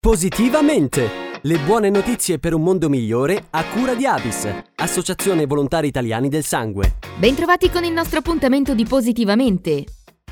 Positivamente! Le buone notizie per un mondo migliore a cura di Avis, Associazione Volontari Italiani del Sangue. Bentrovati con il nostro appuntamento di Positivamente.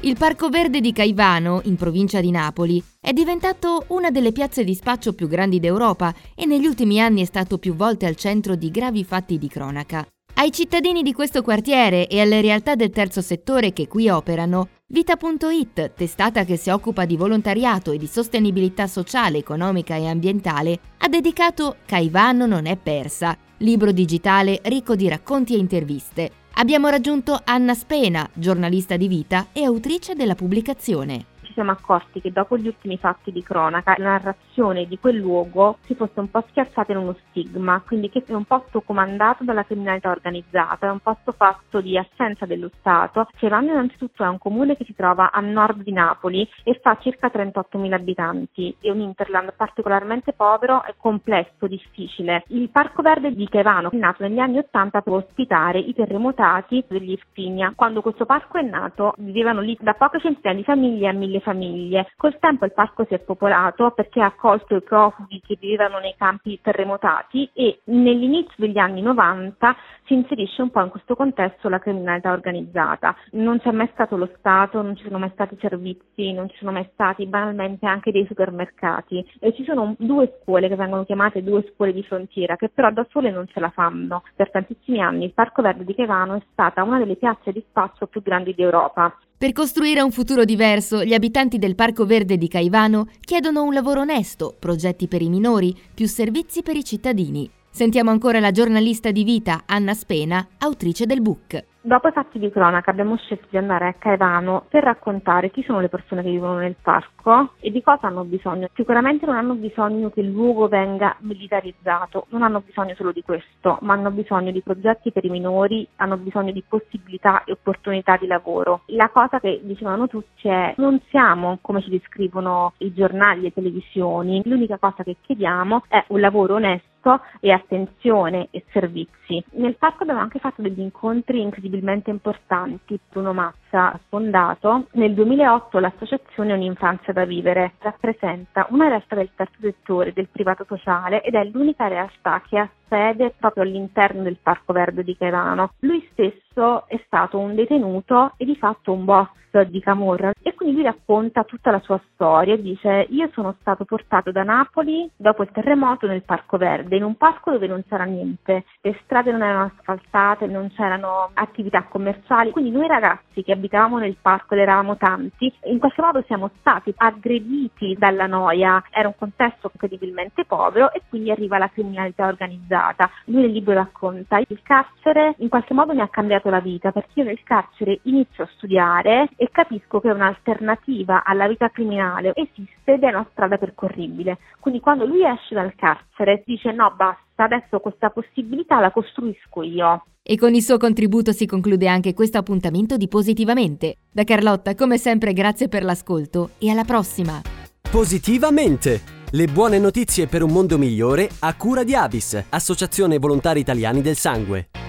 Il Parco Verde di Caivano, in provincia di Napoli, è diventato una delle piazze di spaccio più grandi d'Europa e negli ultimi anni è stato più volte al centro di gravi fatti di cronaca. Ai cittadini di questo quartiere e alle realtà del terzo settore che qui operano, Vita.it, testata che si occupa di volontariato e di sostenibilità sociale, economica e ambientale, ha dedicato Caivano non è persa, libro digitale ricco di racconti e interviste. Abbiamo raggiunto Anna Spena, giornalista di Vita e autrice della pubblicazione siamo accorti che dopo gli ultimi fatti di cronaca la narrazione di quel luogo si fosse un po' schiacciata in uno stigma, quindi che è un posto comandato dalla criminalità organizzata, è un posto fatto di assenza dello Stato. Cervano innanzitutto è un comune che si trova a nord di Napoli e fa circa 38.000 abitanti, è un interland particolarmente povero e complesso, difficile. Il Parco Verde di Chevano è nato negli anni 80 per ospitare i terremotati degli Irpinia. Quando questo parco è nato vivevano lì da poche centinaia di famiglie a mille famiglie. Col tempo il parco si è popolato perché ha accolto i profughi che vivevano nei campi terremotati e nell'inizio degli anni 90 si inserisce un po' in questo contesto la criminalità organizzata. Non c'è mai stato lo Stato, non ci sono mai stati servizi, non ci sono mai stati banalmente anche dei supermercati e ci sono due scuole che vengono chiamate due scuole di frontiera che però da sole non ce la fanno. Per tantissimi anni il Parco Verde di Chevano è stata una delle piazze di spazio più grandi d'Europa. Per costruire un futuro diverso, gli abitanti del Parco Verde di Caivano chiedono un lavoro onesto, progetti per i minori, più servizi per i cittadini. Sentiamo ancora la giornalista di vita Anna Spena, autrice del book. Dopo i fatti di cronaca abbiamo scelto di andare a Caivano per raccontare chi sono le persone che vivono nel parco e di cosa hanno bisogno. Sicuramente non hanno bisogno che il luogo venga militarizzato, non hanno bisogno solo di questo, ma hanno bisogno di progetti per i minori, hanno bisogno di possibilità e opportunità di lavoro. La cosa che dicevano tutti è non siamo come ci descrivono i giornali e le televisioni, l'unica cosa che chiediamo è un lavoro onesto e attenzione e servizi. Nel parco abbiamo anche fatto degli incontri incredibilmente importanti. Bruno Mazza ha fondato nel 2008 l'associazione Un'infanzia da vivere. Rappresenta una realtà del terzo settore, del privato sociale ed è l'unica realtà che ha sede proprio all'interno del Parco Verde di Caivano. Lui stesso è stato un detenuto e di fatto un boss di Camorra. E quindi lui racconta tutta la sua storia e dice io sono stato portato da Napoli dopo il terremoto nel Parco Verde, in un parco dove non c'era niente, le strade non erano asfaltate, non c'erano attività commerciali, quindi noi ragazzi che abitavamo nel parco ed eravamo tanti, in qualche modo siamo stati aggrediti dalla noia, era un contesto incredibilmente povero e quindi arriva la criminalità organizzata. Lui nel libro racconta, il carcere in qualche modo mi ha cambiato la vita perché io nel carcere inizio a studiare e capisco che un'alternativa alla vita criminale esiste ed è una strada percorribile. Quindi quando lui esce dal carcere dice no basta, adesso questa possibilità la costruisco io. E con il suo contributo si conclude anche questo appuntamento di Positivamente. Da Carlotta, come sempre, grazie per l'ascolto e alla prossima! Positivamente! Le buone notizie per un mondo migliore a cura di Avis, Associazione Volontari Italiani del Sangue.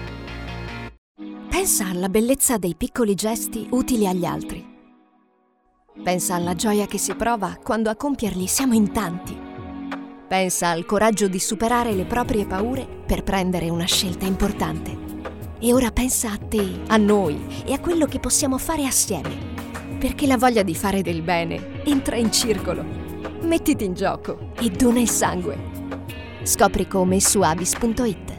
Pensa alla bellezza dei piccoli gesti utili agli altri. Pensa alla gioia che si prova quando a compierli siamo in tanti. Pensa al coraggio di superare le proprie paure per prendere una scelta importante. E ora pensa a te, a noi e a quello che possiamo fare assieme. Perché la voglia di fare del bene entra in circolo Mettiti in gioco e dona il sangue. Scopri come su abis.it.